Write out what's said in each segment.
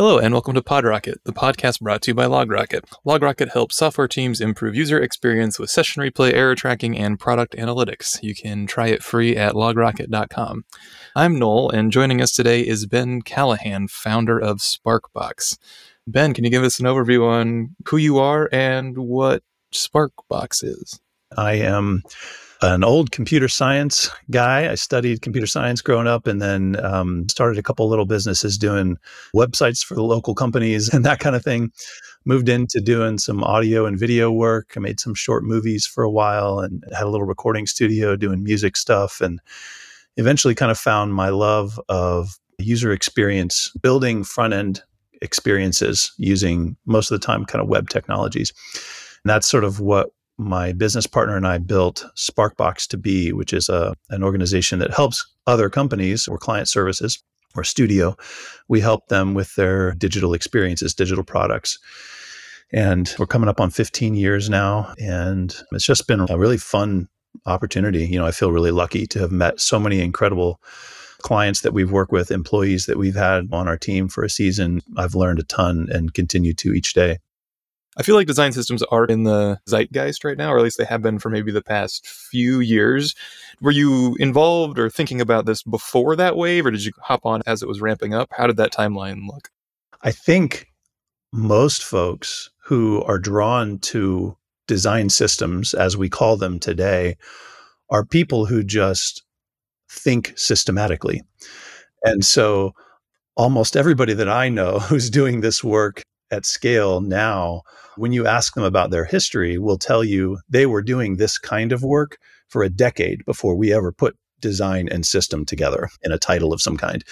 Hello, and welcome to PodRocket, the podcast brought to you by LogRocket. LogRocket helps software teams improve user experience with session replay, error tracking, and product analytics. You can try it free at logrocket.com. I'm Noel, and joining us today is Ben Callahan, founder of Sparkbox. Ben, can you give us an overview on who you are and what Sparkbox is? I am an old computer science guy. I studied computer science growing up and then um, started a couple little businesses doing websites for the local companies and that kind of thing. Moved into doing some audio and video work. I made some short movies for a while and had a little recording studio doing music stuff and eventually kind of found my love of user experience, building front end experiences using most of the time kind of web technologies. And that's sort of what my business partner and I built Sparkbox to be, which is a, an organization that helps other companies or client services or studio. We help them with their digital experiences, digital products. And we're coming up on 15 years now. And it's just been a really fun opportunity. You know, I feel really lucky to have met so many incredible clients that we've worked with, employees that we've had on our team for a season. I've learned a ton and continue to each day. I feel like design systems are in the zeitgeist right now, or at least they have been for maybe the past few years. Were you involved or thinking about this before that wave, or did you hop on as it was ramping up? How did that timeline look? I think most folks who are drawn to design systems, as we call them today, are people who just think systematically. And so almost everybody that I know who's doing this work at scale now, when you ask them about their history, will tell you they were doing this kind of work for a decade before we ever put design and system together in a title of some kind.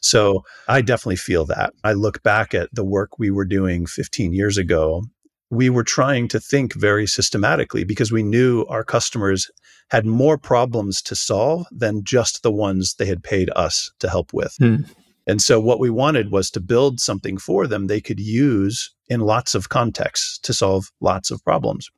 So I definitely feel that. I look back at the work we were doing 15 years ago. We were trying to think very systematically because we knew our customers had more problems to solve than just the ones they had paid us to help with. Hmm. And so what we wanted was to build something for them they could use in lots of contexts to solve lots of problems.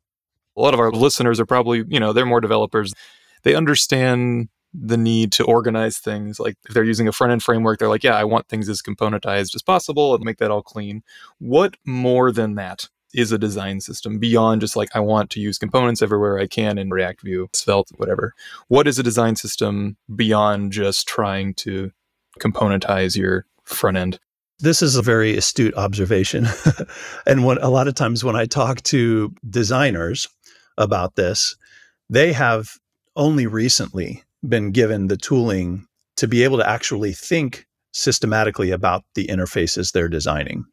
A lot of our listeners are probably, you know, they're more developers. They understand the need to organize things. Like if they're using a front end framework, they're like, yeah, I want things as componentized as possible and make that all clean. What more than that is a design system beyond just like, I want to use components everywhere I can in React Vue, Svelte, whatever? What is a design system beyond just trying to componentize your front end. This is a very astute observation. and when, a lot of times when I talk to designers about this, they have only recently been given the tooling to be able to actually think systematically about the interfaces they're designing.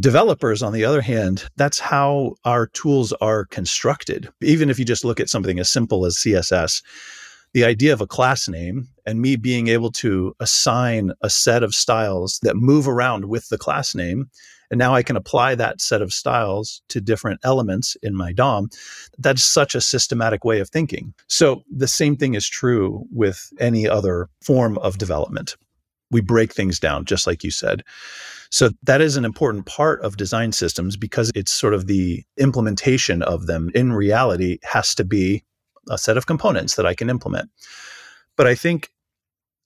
Developers, on the other hand, that's how our tools are constructed. Even if you just look at something as simple as CSS, the idea of a class name and me being able to assign a set of styles that move around with the class name. And now I can apply that set of styles to different elements in my DOM. That's such a systematic way of thinking. So the same thing is true with any other form of development. We break things down, just like you said. So that is an important part of design systems because it's sort of the implementation of them in reality has to be a set of components that I can implement. But I think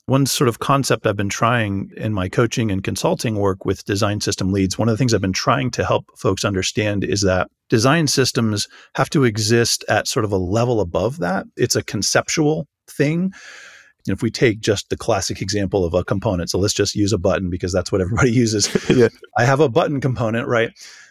one sort of concept I've been trying in my coaching and consulting work with design system leads, one of the things I've been trying to help folks understand is that design systems have to exist at sort of a level above that. It's a conceptual thing. And if we take just the classic example of a component, so let's just use a button because that's what everybody uses. yeah. I have a button component, right?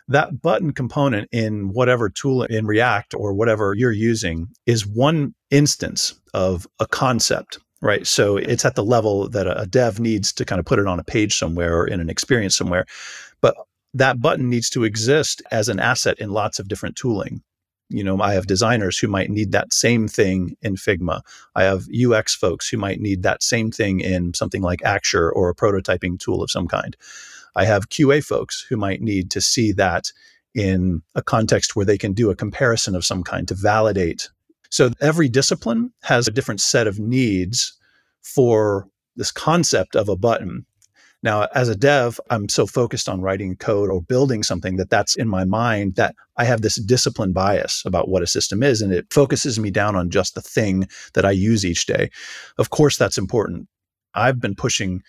that button component in whatever tool in React or whatever you're using is one instance of a concept right? So it's at the level that a, dev needs to kind of put it on a page somewhere or in an experience somewhere. But that button needs to exist as an asset in lots of different tooling. You know, I have designers who might need that same thing in Figma. I have UX folks who might need that same thing in something like Axure or a prototyping tool of some kind. I have QA folks who might need to see that in a context where they can do a comparison of some kind to validate. So every discipline has a different set of needs for this concept of a button. Now, as a dev, I'm so focused on writing code or building something that that's in my mind that I have this discipline bias about what a system is, and it focuses me down on just the thing that I use each day. Of course, that's important. I've been pushing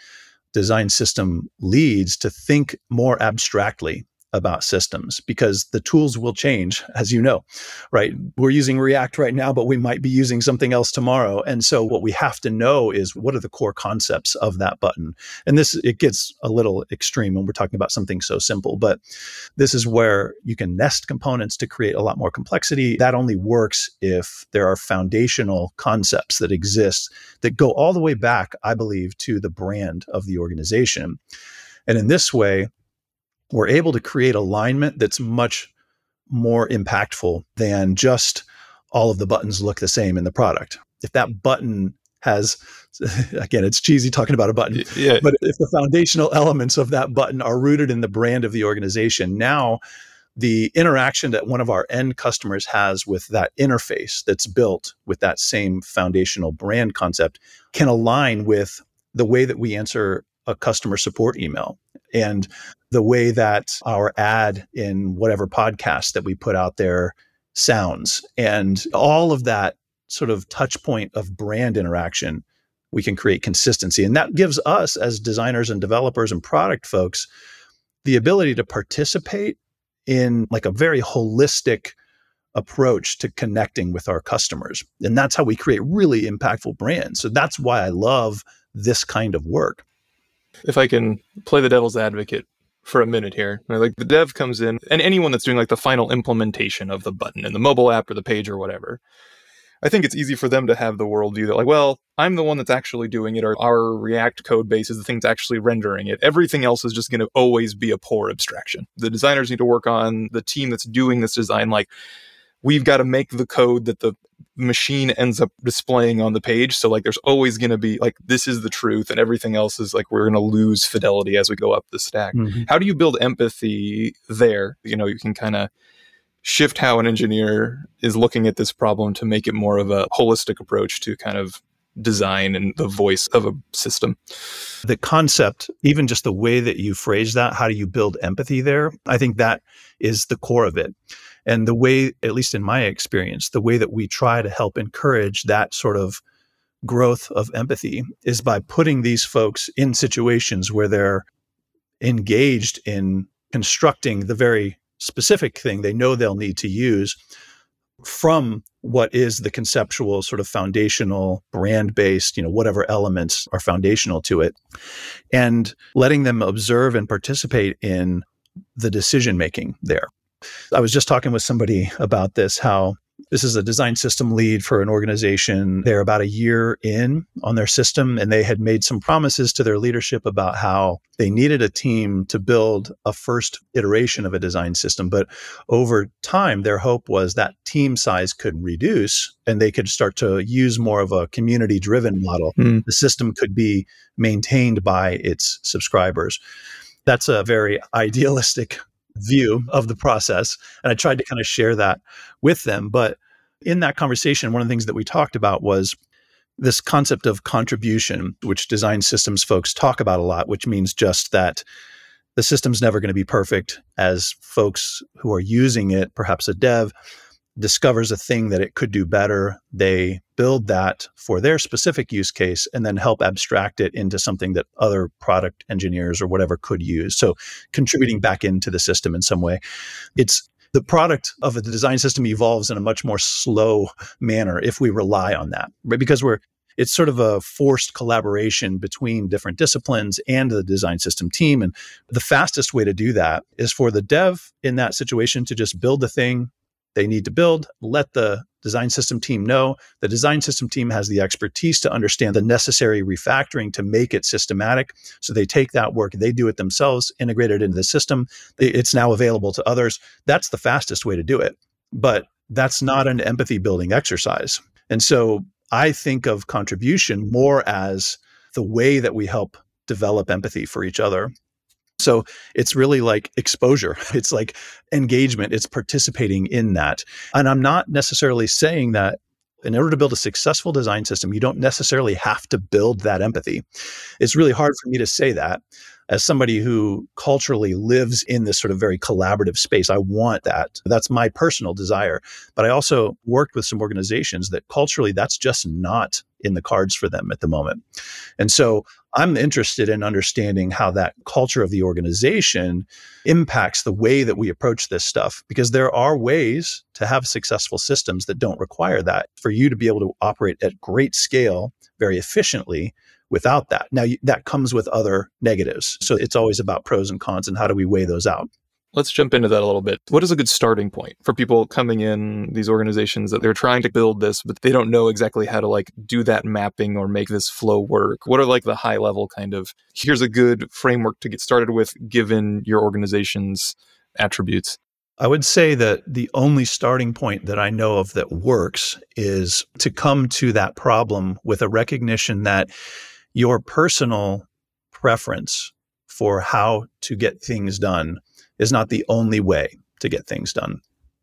design system leads to think more abstractly about systems because the tools will change, as you know, right? We're using React right now, but we might be using something else tomorrow. And so what we have to know is what are the core concepts of that button? And this, it gets a little extreme when we're talking about something so simple, but this is where you can nest components to create a lot more complexity. That only works if there are foundational concepts that exist that go all the way back, I believe, to the brand of the organization. And in this way, we're able to create alignment that's much more impactful than just all of the buttons look the same in the product. If that button has again it's cheesy talking about a button yeah. but if the foundational elements of that button are rooted in the brand of the organization now the interaction that one of our end customers has with that interface that's built with that same foundational brand concept can align with the way that we answer a customer support email. And the way that our ad in whatever podcast that we put out there sounds. And all of that sort of touch point of brand interaction we can create consistency. And that gives us as designers and developers and product folks the ability to participate in like a very holistic approach to connecting with our customers. And that's how we create really impactful brands. So that's why i love this kind of work if i can play the devil's advocate for a minute here. Like the dev comes in, and anyone that's doing like the final implementation of the button in the mobile app or the page or whatever. I think it's easy for them to have the worldview that, like, well, I'm the one that's actually doing it, or our React code base is the thing that's actually rendering it. Everything else is just going to always be a poor abstraction. The designers need to work on the team that's doing this design, like, we've got to make the code that the machine ends up displaying on the page. So like there's always going to be like this is the truth and everything else is like we're going to lose fidelity as we go up the stack. Mm-hmm. How do you build empathy there? You know, you can kind of shift how an engineer is looking at this problem to make it more of a holistic approach to kind of design and the voice of a system. The concept, even just the way that you phrase that, how do you build empathy there? I think that is the core of it. And the way, at least in my experience, the way that we try to help encourage that sort of growth of empathy is by putting these folks in situations where they're engaged in constructing the very specific thing they know they'll need to use from what is the conceptual sort of foundational brand based you know whatever elements are foundational to it and letting them observe and participate in the decision making there I was just talking with somebody about this, how this is a design system lead for an organization. They're about a year in on their system, and they had made some promises to their leadership about how they needed a team to build a first iteration of a design system. But over time, their hope was that team size could reduce and they could start to use more of a community driven model. Mm. The system could be maintained by its subscribers. That's a very idealistic view of the process. And I tried to kind of share that with them. But in that conversation, one of the things that we talked about was this concept of contribution, which design systems folks talk about a lot, which means just that the system's never going to be perfect as folks who are using it, perhaps a dev, discovers a thing that it could do better. They build that for their specific use case and then help abstract it into something that other product engineers or whatever could use. So contributing back into the system in some way. It's the product of the design system evolves in a much more slow manner if we rely on that, right? Because we're it's sort of a forced collaboration between different disciplines and the design system team. And the fastest way to do that is for the dev in that situation to just build the thing, they need to build, let the design system team know. The design system team has the expertise to understand the necessary refactoring to make it systematic. So they take that work, they do it themselves, integrate it into the system. It's now available to others. That's the fastest way to do it. But that's not an empathy building exercise. And so I think of contribution more as the way that we help develop empathy for each other so it's really like exposure. It's like engagement. It's participating in that. And I'm not necessarily saying that in order to build a successful design system, you don't necessarily have to build that empathy. It's really hard for me to say that as somebody who culturally lives in this sort of very collaborative space. I want that. That's my personal desire. But I also worked with some organizations that culturally, that's just not in the cards for them at the moment. And so I'm interested in understanding how that culture of the organization impacts the way that we approach this stuff because there are ways to have successful systems that don't require that for you to be able to operate at great scale very efficiently without that. Now, that comes with other negatives. So it's always about pros and cons and how do we weigh those out. Let's jump into that a little bit. What is a good starting point for people coming in these organizations that they're trying to build this, but they don't know exactly how to like do that mapping or make this flow work? What are like the high level kind of here's a good framework to get started with given your organization's attributes? I would say that the only starting point that I know of that works is to come to that problem with a recognition that your personal preference for how to get things done is not the only way to get things done.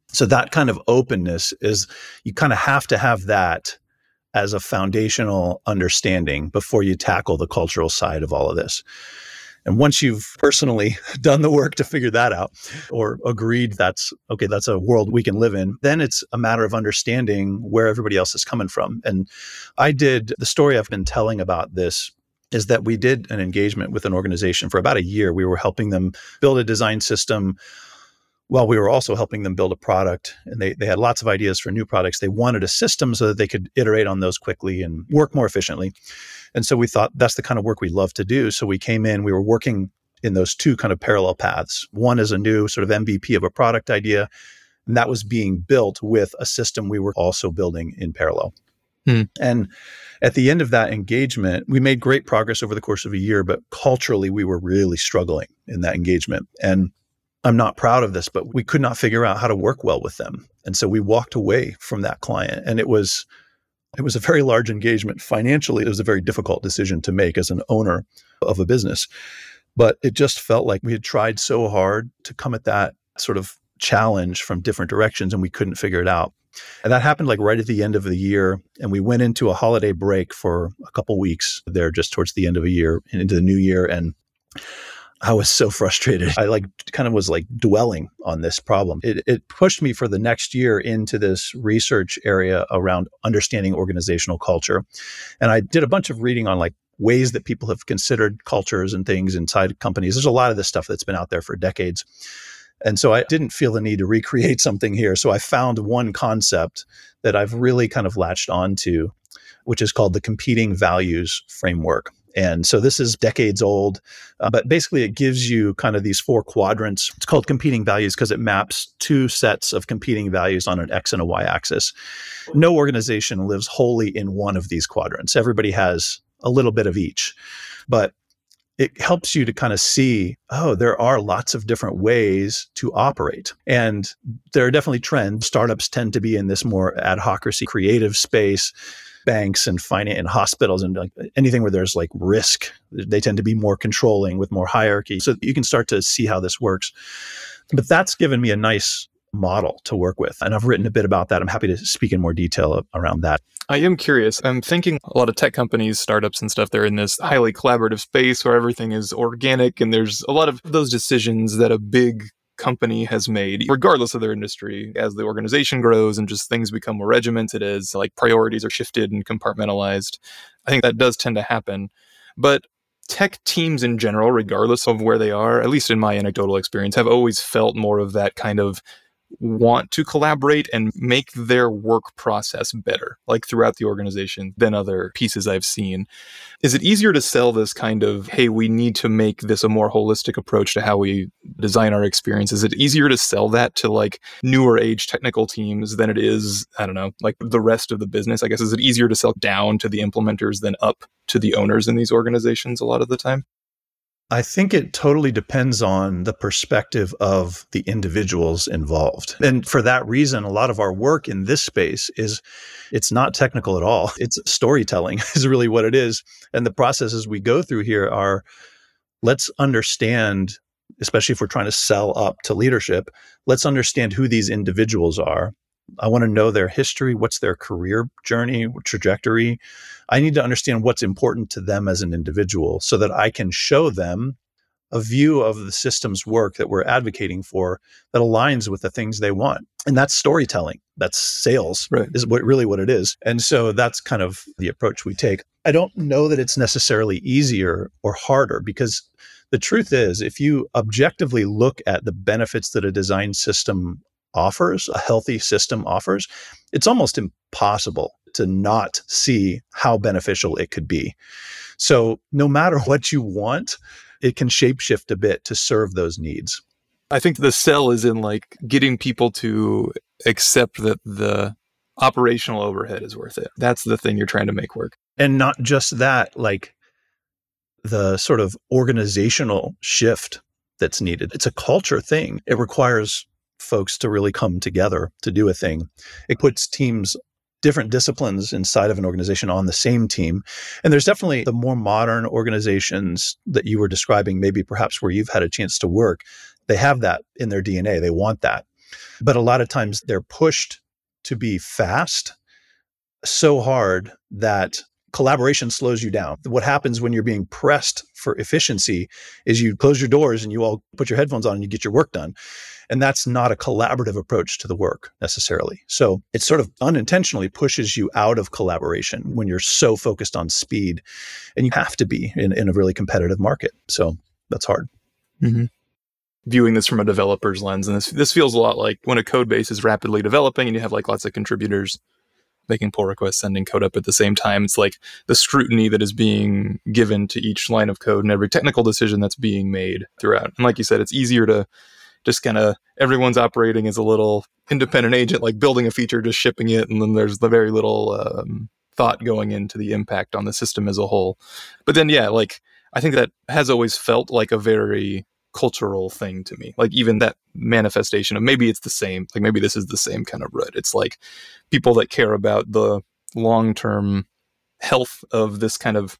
So that kind of openness is you kind of have to have that as a foundational understanding before you tackle the cultural side of all of this. And once you've personally done the work to figure that out or agreed that's okay, that's a world we can live in, then it's a matter of understanding where everybody else is coming from. And I did the story I've been telling about this is that we did an engagement with an organization for about a year. We were helping them build a design system while we were also helping them build a product. And they, they had lots of ideas for new products. They wanted a system so that they could iterate on those quickly and work more efficiently. And so we thought that's the kind of work we love to do. So we came in, we were working in those two kind of parallel paths. One is a new sort of MVP of a product idea, and that was being built with a system we were also building in parallel. Hmm. And at the end of that engagement, we made great progress over the course of a year, but culturally, we were really struggling in that engagement. And I'm not proud of this, but we could not figure out how to work well with them. And so we walked away from that client. And it was it was a very large engagement. Financially, it was a very difficult decision to make as an owner of a business. But it just felt like we had tried so hard to come at that sort of challenge from different directions and we couldn't figure it out. And that happened like right at the end of the year. And we went into a holiday break for a couple weeks there, just towards the end of a year and into the new year. And I was so frustrated. I like kind of was like dwelling on this problem. It, it pushed me for the next year into this research area around understanding organizational culture. And I did a bunch of reading on like ways that people have considered cultures and things inside companies. There's a lot of this stuff that's been out there for decades. And so I didn't feel the need to recreate something here. So I found one concept that I've really kind of latched onto, which is called the competing values framework. And so this is decades old, uh, but basically it gives you kind of these four quadrants. It's called competing values because it maps two sets of competing values on an X and a Y axis. No organization lives wholly in one of these quadrants. Everybody has a little bit of each. But it helps you to kind of see, oh, there are lots of different ways to operate. And there are definitely trends. Startups tend to be in this more adhocracy creative space banks and finance and hospitals and like anything where there's like risk, they tend to be more controlling with more hierarchy. So you can start to see how this works. But that's given me a nice model to work with. And I've written a bit about that. I'm happy to speak in more detail around that. I am curious. I'm thinking a lot of tech companies, startups, and stuff, they're in this highly collaborative space where everything is organic and there's a lot of those decisions that a big company has made, regardless of their industry, as the organization grows and just things become more regimented as like priorities are shifted and compartmentalized. I think that does tend to happen. But tech teams in general, regardless of where they are, at least in my anecdotal experience, have always felt more of that kind of want to collaborate and make their work process better, like throughout the organization, than other pieces I've seen. Is it easier to sell this kind of, hey, we need to make this a more holistic approach to how we design our experience? Is it easier to sell that to like newer age technical teams than it is, I don't know, like the rest of the business? I guess, is it easier to sell down to the implementers than up to the owners in these organizations a lot of the time? I think it totally depends on the perspective of the individuals involved. And for that reason, a lot of our work in this space is it's not technical at all. It's storytelling is really what it is. And the processes we go through here are let's understand especially if we're trying to sell up to leadership, let's understand who these individuals are I want to know their history, what's their career journey, trajectory. I need to understand what's important to them as an individual so that I can show them a view of the system's work that we're advocating for that aligns with the things they want. And that's storytelling. That's sales, right. is what really what it is. And so that's kind of the approach we take. I don't know that it's necessarily easier or harder because the truth is, if you objectively look at the benefits that a design system offers, a healthy system offers, it's almost impossible to not see how beneficial it could be. So, no matter what you want, it can shapeshift a bit to serve those needs. I think the sell is in like getting people to accept that the operational overhead is worth it. That's the thing you're trying to make work. And not just that, like the sort of organizational shift that's needed. It's a culture thing. It requires folks to really come together to do a thing. It puts teams different disciplines inside of an organization on the same team. And there's definitely the more modern organizations that you were describing, maybe perhaps where you've had a chance to work, they have that in their DNA. They want that. But a lot of times they're pushed to be fast so hard that collaboration slows you down. What happens when you're being pressed for efficiency is you close your doors and you all put your headphones on and you get your work done. And that's not a collaborative approach to the work necessarily. So it sort of unintentionally pushes you out of collaboration when you're so focused on speed. And you have to be in, in a really competitive market. So that's hard. Mm-hmm. Viewing this from a developer's lens, and this this feels a lot like when a code base is rapidly developing and you have like lots of contributors making pull requests, sending code up at the same time. It's like the scrutiny that is being given to each line of code and every technical decision that's being made throughout. And like you said, it's easier to just kind of everyone's operating as a little independent agent, like building a feature, just shipping it, and then there's the very little um, thought going into the impact on the system as a whole. But then, yeah, like I think that has always felt like a very cultural thing to me. Like even that manifestation of maybe it's the same, like maybe this is the same kind of root. It's like people that care about the long term health of this kind of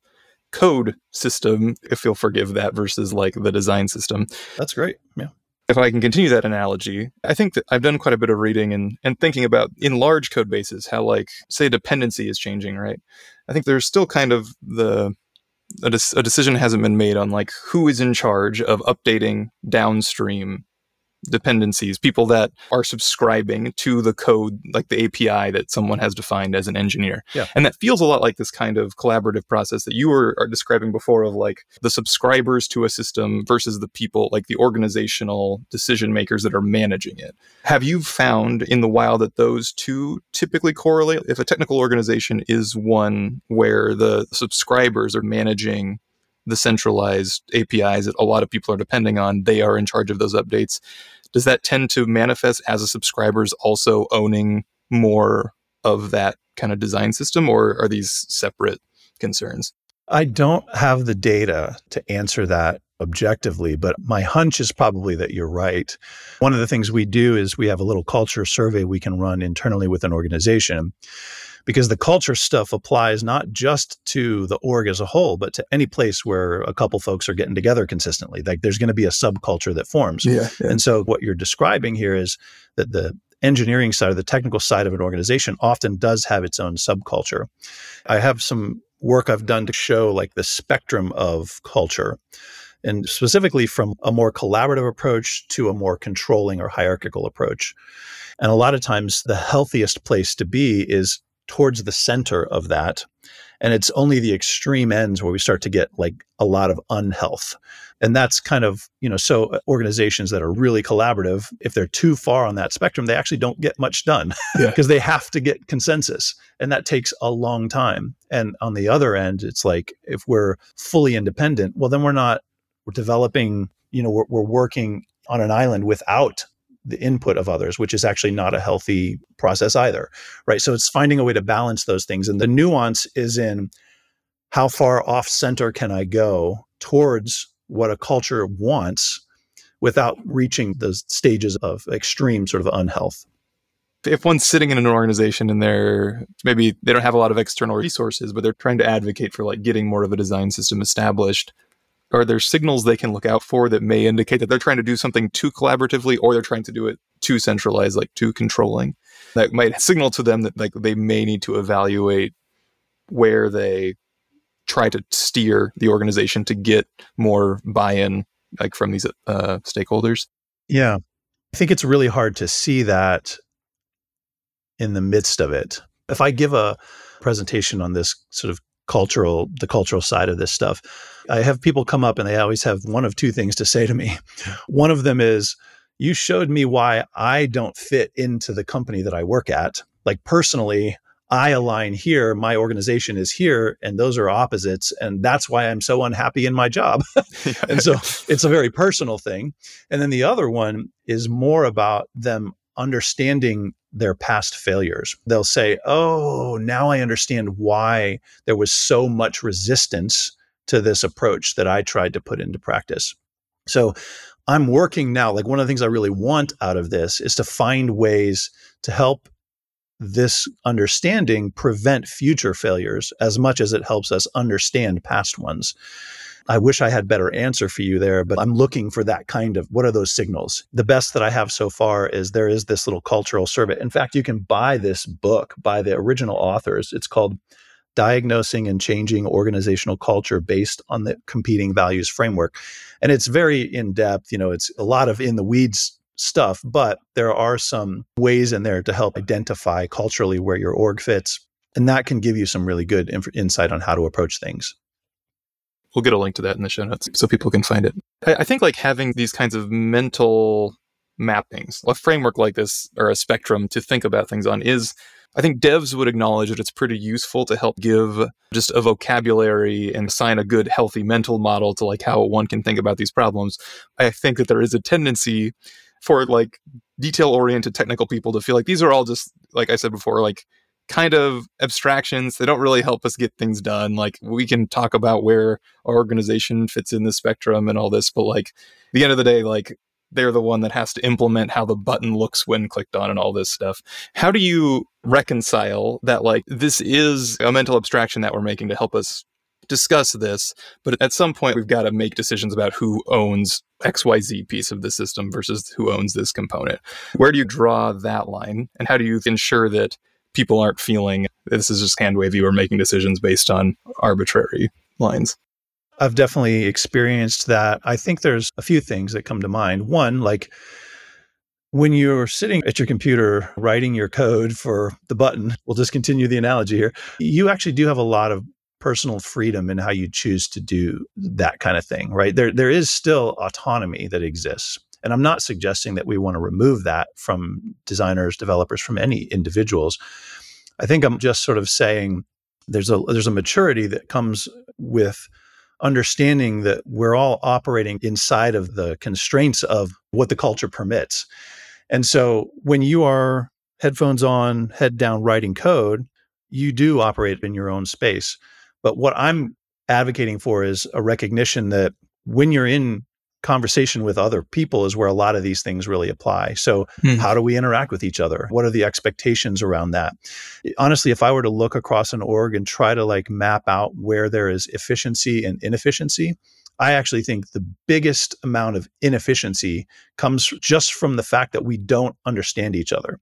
code system, if you'll forgive that, versus like the design system. That's great. Yeah. If I can continue that analogy, I think that I've done quite a bit of reading and, and thinking about in large code bases how like say dependency is changing, right? I think there's still kind of the a, de- a decision hasn't been made on like who is in charge of updating downstream dependencies, people that are subscribing to the code, like the API that someone has defined as an engineer. Yeah. And that feels a lot like this kind of collaborative process that you were describing before of like the subscribers to a system versus the people, like the organizational decision makers that are managing it. Have you found in the wild that those two typically correlate? If a technical organization is one where the subscribers are managing the centralized APIs that a lot of people are depending on, they are in charge of those updates does that tend to manifest as a subscriber's also owning more of that kind of design system, or are these separate concerns? I don't have the data to answer that objectively, but my hunch is probably that you're right. One of the things we do is we have a little culture survey we can run internally with an organization because the culture stuff applies not just to the org as a whole, but to any place where a couple folks are getting together consistently. Like there's going to be a subculture that forms. Yeah, yeah. And so what you're describing here is that the engineering side or the technical side of an organization often does have its own subculture. I have some work I've done to show like the spectrum of culture and specifically from a more collaborative approach to a more controlling or hierarchical approach. And a lot of times the healthiest place to be is towards the center of that. And it's only the extreme ends where we start to get like a lot of unhealth. And that's kind of, you know, so uh, organizations that are really collaborative, if they're too far on that spectrum, they actually don't get much done because yeah. they have to get consensus. And that takes a long time. And on the other end, it's like if we're fully independent, well, then we're not, we're developing, you know, we're, we're working on an island without the input of others, which is actually not a healthy process either, right? So it's finding a way to balance those things. And the nuance is in how far off center can I go towards what a culture wants without reaching those stages of extreme sort of unhealth. If one's sitting in an organization and they're maybe they don't have a lot of external resources, but they're trying to advocate for like getting more of a design system established, are there signals they can look out for that may indicate that they're trying to do something too collaboratively or they're trying to do it too centralized like too controlling that might signal to them that like they may need to evaluate where they try to steer the organization to get more buy-in like from these uh, stakeholders? Yeah. I think it's really hard to see that in the midst of it. If I give a presentation on this sort of cultural, the cultural side of this stuff, I have people come up and they always have one of two things to say to me. One of them is, You showed me why I don't fit into the company that I work at. Like personally, I align here, my organization is here, and those are opposites. And that's why I'm so unhappy in my job. and so it's a very personal thing. And then the other one is more about them understanding their past failures. They'll say, Oh, now I understand why there was so much resistance to this approach that I tried to put into practice. So I'm working now. Like one of the things I really want out of this is to find ways to help this understanding prevent future failures as much as it helps us understand past ones. I wish I had better answer for you there, but I'm looking for that kind of what are those signals? The best that I have so far is there is this little cultural survey. In fact, you can buy this book by the original authors. It's called Diagnosing and Changing Organizational Culture Based on the Competing Values Framework. And it's very in depth, you know, it's a lot of in the weeds stuff, but there are some ways in there to help identify culturally where your org fits. And that can give you some really good inf- insight on how to approach things. We'll get a link to that in the show notes so people can find it. I, I think like having these kinds of mental mappings, a framework like this or a spectrum to think about things on is I think devs would acknowledge that it's pretty useful to help give just a vocabulary and assign a good, healthy mental model to like how one can think about these problems. I think that there is a tendency for like detail oriented technical people to feel like these are all just like I said before, like kind of abstractions. They don't really help us get things done. Like we can talk about where our organization fits in the spectrum and all this, but like the end of the day, like they're the one that has to implement how the button looks when clicked on and all this stuff. How do you reconcile that like this is a mental abstraction that we're making to help us discuss this, but at some point we've got to make decisions about who owns XYZ piece of the system versus who owns this component. Where do you draw that line? And how do you ensure that people aren't feeling this is just hand wavy or making decisions based on arbitrary lines? I've definitely experienced that. I think there's a few things that come to mind. One, like when you're sitting at your computer writing your code for the button, we'll just continue the analogy here. You actually do have a lot of personal freedom in how you choose to do that kind of thing, right? There, there is still autonomy that exists. And I'm not suggesting that we want to remove that from designers, developers, from any individuals. I think I'm just sort of saying there's a there's a maturity that comes with understanding that we're all operating inside of the constraints of what the culture permits. And so when you are headphones on, head down writing code, you do operate in your own space. But what I'm advocating for is a recognition that when you're in conversation with other people is where a lot of these things really apply. So, hmm. how do we interact with each other? What are the expectations around that? Honestly, if I were to look across an org and try to like map out where there is efficiency and inefficiency, I actually think the biggest amount of inefficiency comes just from the fact that we don't understand each other.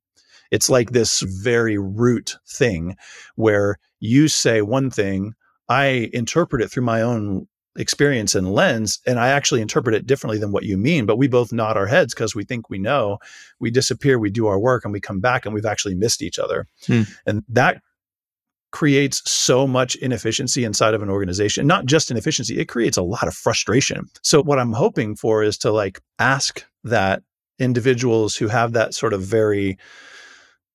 It's like this very root thing where you say one thing, I interpret it through my own experience and lens and i actually interpret it differently than what you mean but we both nod our heads because we think we know. We disappear we do our work and we come back and we've actually missed each other. Hmm. and that creates so much inefficiency inside of an organization not just inefficiency it creates a lot of frustration. So what i'm hoping for is to like ask that individuals who have that sort of very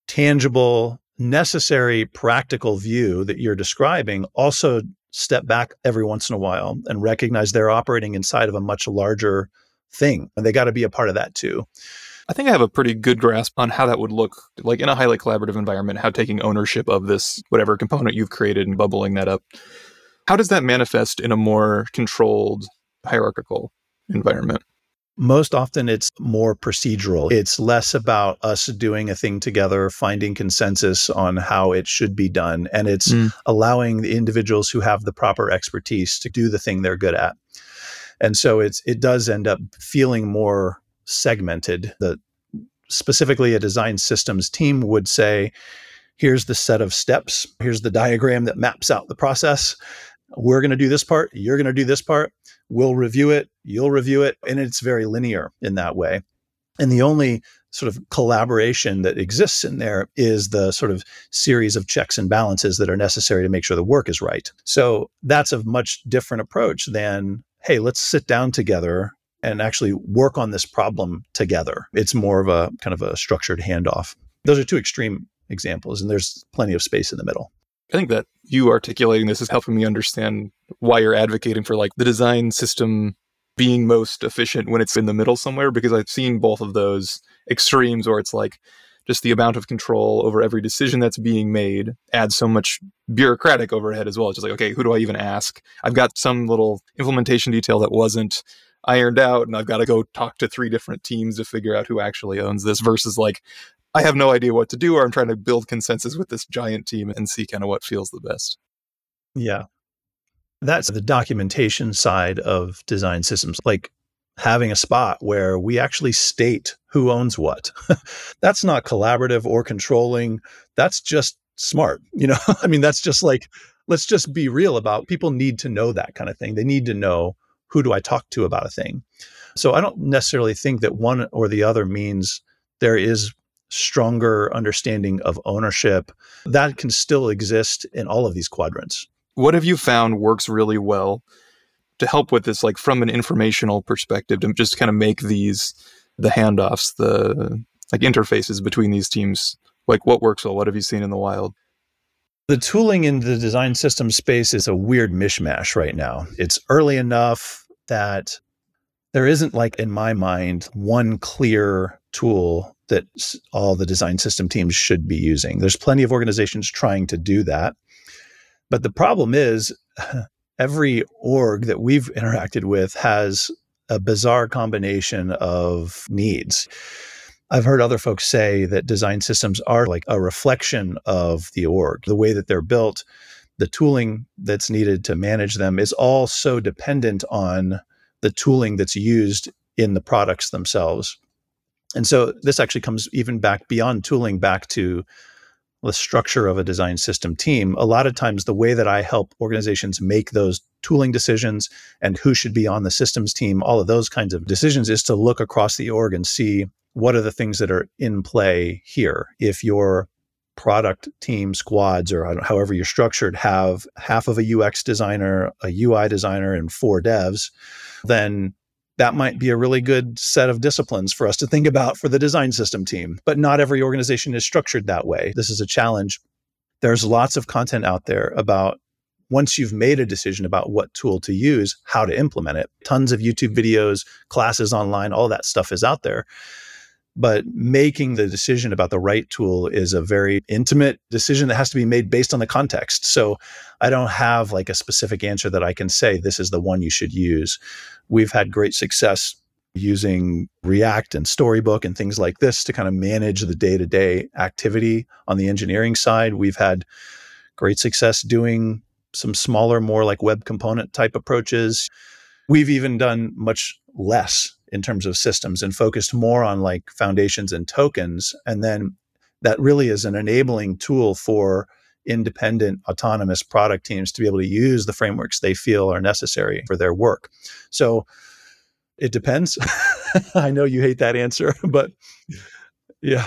tangible necessary practical view that you're describing also step back every once in a while and recognize they're operating inside of a much larger thing and they got to be a part of that too. I think i have a pretty good grasp on how that would look like in a highly collaborative environment how taking ownership of this whatever component you've created and bubbling that up how does that manifest in a more controlled hierarchical environment most often it's more procedural. It's less about us doing a thing together, finding consensus on how it should be done. And it's mm. allowing the individuals who have the proper expertise to do the thing they're good at. And so it's it does end up feeling more segmented. The specifically a design systems team would say, here's the set of steps, here's the diagram that maps out the process we're going to do this part, you're going to do this part, we'll review it, you'll review it. And it's very linear in that way. And the only sort of collaboration that exists in there is the sort of series of checks and balances that are necessary to make sure the work is right. So that's a much different approach than, hey, let's sit down together and actually work on this problem together. It's more of a kind of a structured handoff. Those are two extreme examples, and there's plenty of space in the middle. I think that you articulating this is helping me understand why you're advocating for like the design system being most efficient when it's in the middle somewhere because I've seen both of those extremes where it's like just the amount of control over every decision that's being made adds so much bureaucratic overhead as well. It's just like, okay, who do I even ask? I've got some little implementation detail that wasn't ironed out and I've got to go talk to three different teams to figure out who actually owns this versus like I have no idea what to do or I'm trying to build consensus with this giant team and see kind of what feels the best. Yeah. That's the documentation side of design systems, like having a spot where we actually state who owns what. that's not collaborative or controlling. That's just smart. You know, I mean, that's just like, let's just be real about people need to know that kind of thing. They need to know who do I talk to about a thing. So I don't necessarily think that one or the other means there is stronger understanding of ownership that can still exist in all of these quadrants. What have you found works really well to help with this like from an informational perspective to just kind of make these the handoffs the like interfaces between these teams like what works well? What have you seen in the wild? The tooling in the design system space is a weird mishmash right now. It's early enough that there isn't like in my mind one clear tool that all the design system teams should be using there's plenty of organizations trying to do that but the problem is, every org that we've interacted with has a bizarre combination of needs. I've heard other folks say that design systems are like a reflection of the org, the way that they're built, the tooling that's needed to manage them is all so dependent on the tooling that's used in the products themselves. And so this actually comes even back beyond tooling back to the structure of a design system team, a lot of times the way that I help organizations make those tooling decisions and who should be on the systems team, all of those kinds of decisions is to look across the org and see what are the things that are in play here. If your product team squads or however you're structured have half of a UX designer, a UI designer, and four devs, then that might be a really good set of disciplines for us to think about for the design system team. But not every organization is structured that way. This is a challenge. There's lots of content out there about once you've made a decision about what tool to use, how to implement it. Tons of YouTube videos, classes online, all that stuff is out there. But making the decision about the right tool is a very intimate decision that has to be made based on the context. So I don't have like a specific answer that I can say, this is the one you should use. We've had great success using React and Storybook and things like this to kind of manage the day to day activity on the engineering side. We've had great success doing some smaller, more like web component type approaches. We've even done much less in terms of systems and focused more on like foundations and tokens. And then that really is an enabling tool for independent autonomous product teams to be able to use the frameworks they feel are necessary for their work. So it depends. I know you hate that answer, but yeah.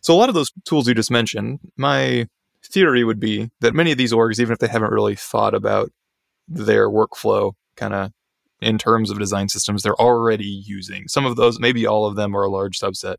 So a lot of those tools you just mentioned, my theory would be that many of these orgs, even if they haven't really thought about their workflow kind of in terms of design systems they're already using. Some of those, maybe all of them, are a large subset.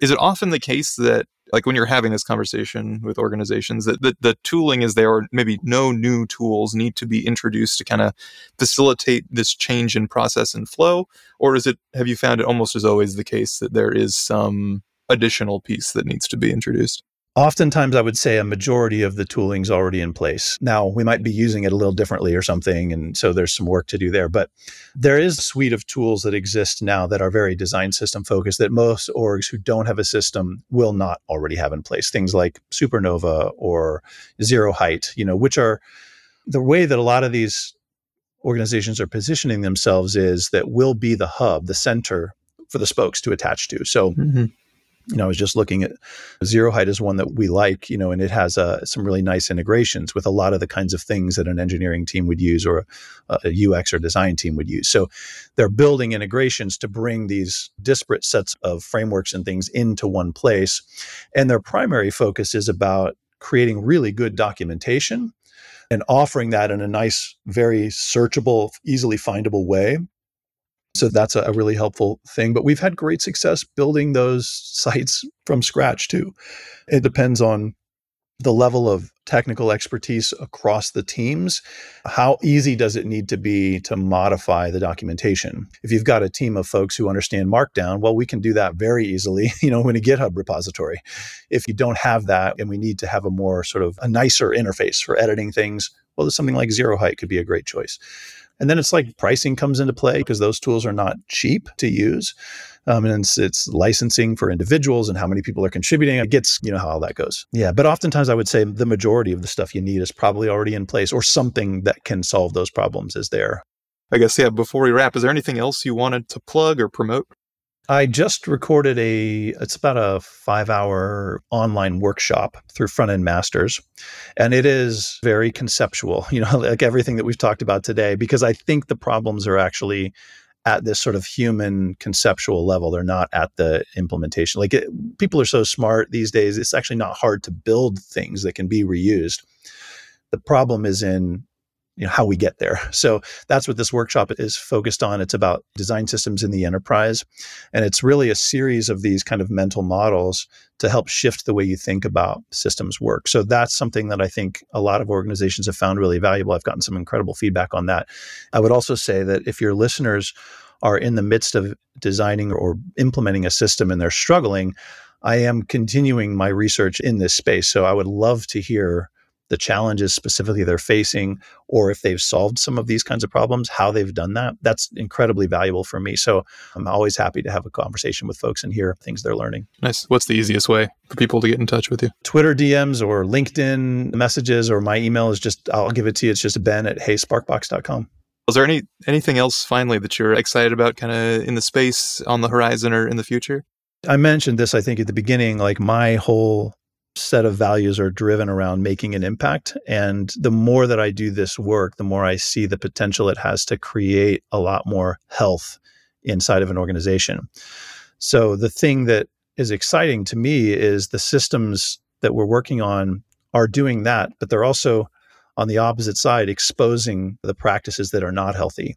Is it often the case that, like when you're having this conversation with organizations, that the, the tooling is there, or maybe no new tools need to be introduced to kind of facilitate this change in process and flow? Or is it, have you found it almost as always the case that there is some additional piece that needs to be introduced? Oftentimes, I would say a majority of the tooling's already in place. Now, we might be using it a little differently or something, and so there's some work to do there. But there is a suite of tools that exist now that are very design system focused that most orgs who don't have a system will not already have in place. Things like Supernova or Zeroheight, you know, which are the way that a lot of these organizations are positioning themselves is that will be the hub, the center for the spokes to attach to. So mm-hmm you know, I was just looking at Zeroheight is one that we like, you know, and it has uh, some really nice integrations with a lot of the kinds of things that an engineering team would use or a, a UX or design team would use. So they're building integrations to bring these disparate sets of frameworks and things into one place. And their primary focus is about creating really good documentation and offering that in a nice, very searchable, easily findable way so that's a really helpful thing. But we've had great success building those sites from scratch too. It depends on the level of technical expertise across the teams. How easy does it need to be to modify the documentation? If you've got a team of folks who understand Markdown, well, we can do that very easily, you know, in a GitHub repository. If you don't have that and we need to have a more sort of a nicer interface for editing things, well, something like Zeroheight could be a great choice. And then it's like pricing comes into play because those tools are not cheap to use. Um, and it's, it's, licensing for individuals and how many people are contributing. It gets, you know, how all that goes. Yeah. But oftentimes I would say the majority of the stuff you need is probably already in place or something that can solve those problems is there. I guess, yeah, before we wrap, is there anything else you wanted to plug or promote? I just recorded a, it's about a five hour online workshop through Frontend Masters. And it is very conceptual, you know, like everything that we've talked about today, because I think the problems are actually at this sort of human conceptual level. They're not at the implementation. Like it, people are so smart these days, it's actually not hard to build things that can be reused. The problem is in you know how we get there. So that's what this workshop is focused on. It's about design systems in the enterprise. And it's really a series of these kind of mental models to help shift the way you think about systems work. So that's something that i think a lot of organizations have found really valuable. I've gotten some incredible feedback on that. I would also say that if your listeners are in the midst of designing or implementing a system and they're struggling i am continuing my research in this space. So i would love to hear the challenges specifically they're facing, or if they've solved some of these kinds of problems, how they've done that. That's incredibly valuable for me. So I'm always happy to have a conversation with folks and hear things they're learning. Nice. What's the easiest way for people to get in touch with you? Twitter DMs or LinkedIn messages, or my email is just, I'll give it to you. It's just ben at heysparkbox.com. Is there any anything else finally that you're excited about kind of in the space on the horizon or in the future? I mentioned this, I think, at the beginning. Like my whole set of values are driven around making an impact. And the more that I do this work, the more I see the potential it has to create a lot more health inside of an organization. So the thing that is exciting to me is the systems that we're working on are doing that, but they're also on the opposite side exposing the practices that are not healthy.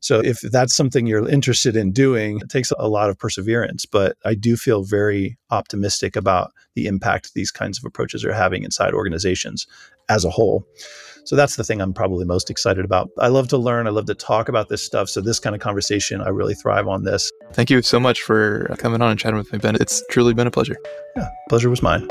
So if that's something you're interested in doing, it takes a lot of perseverance, but I do feel very optimistic about the impact these kinds of approaches are having inside organizations as a whole. So that's the thing I'm probably most excited about. I love to learn, I love to talk about this stuff. So this kind of conversation, I really thrive on this. Thank you so much for coming on and chatting with me, Ben. It's truly been a pleasure. Yeah, pleasure was mine.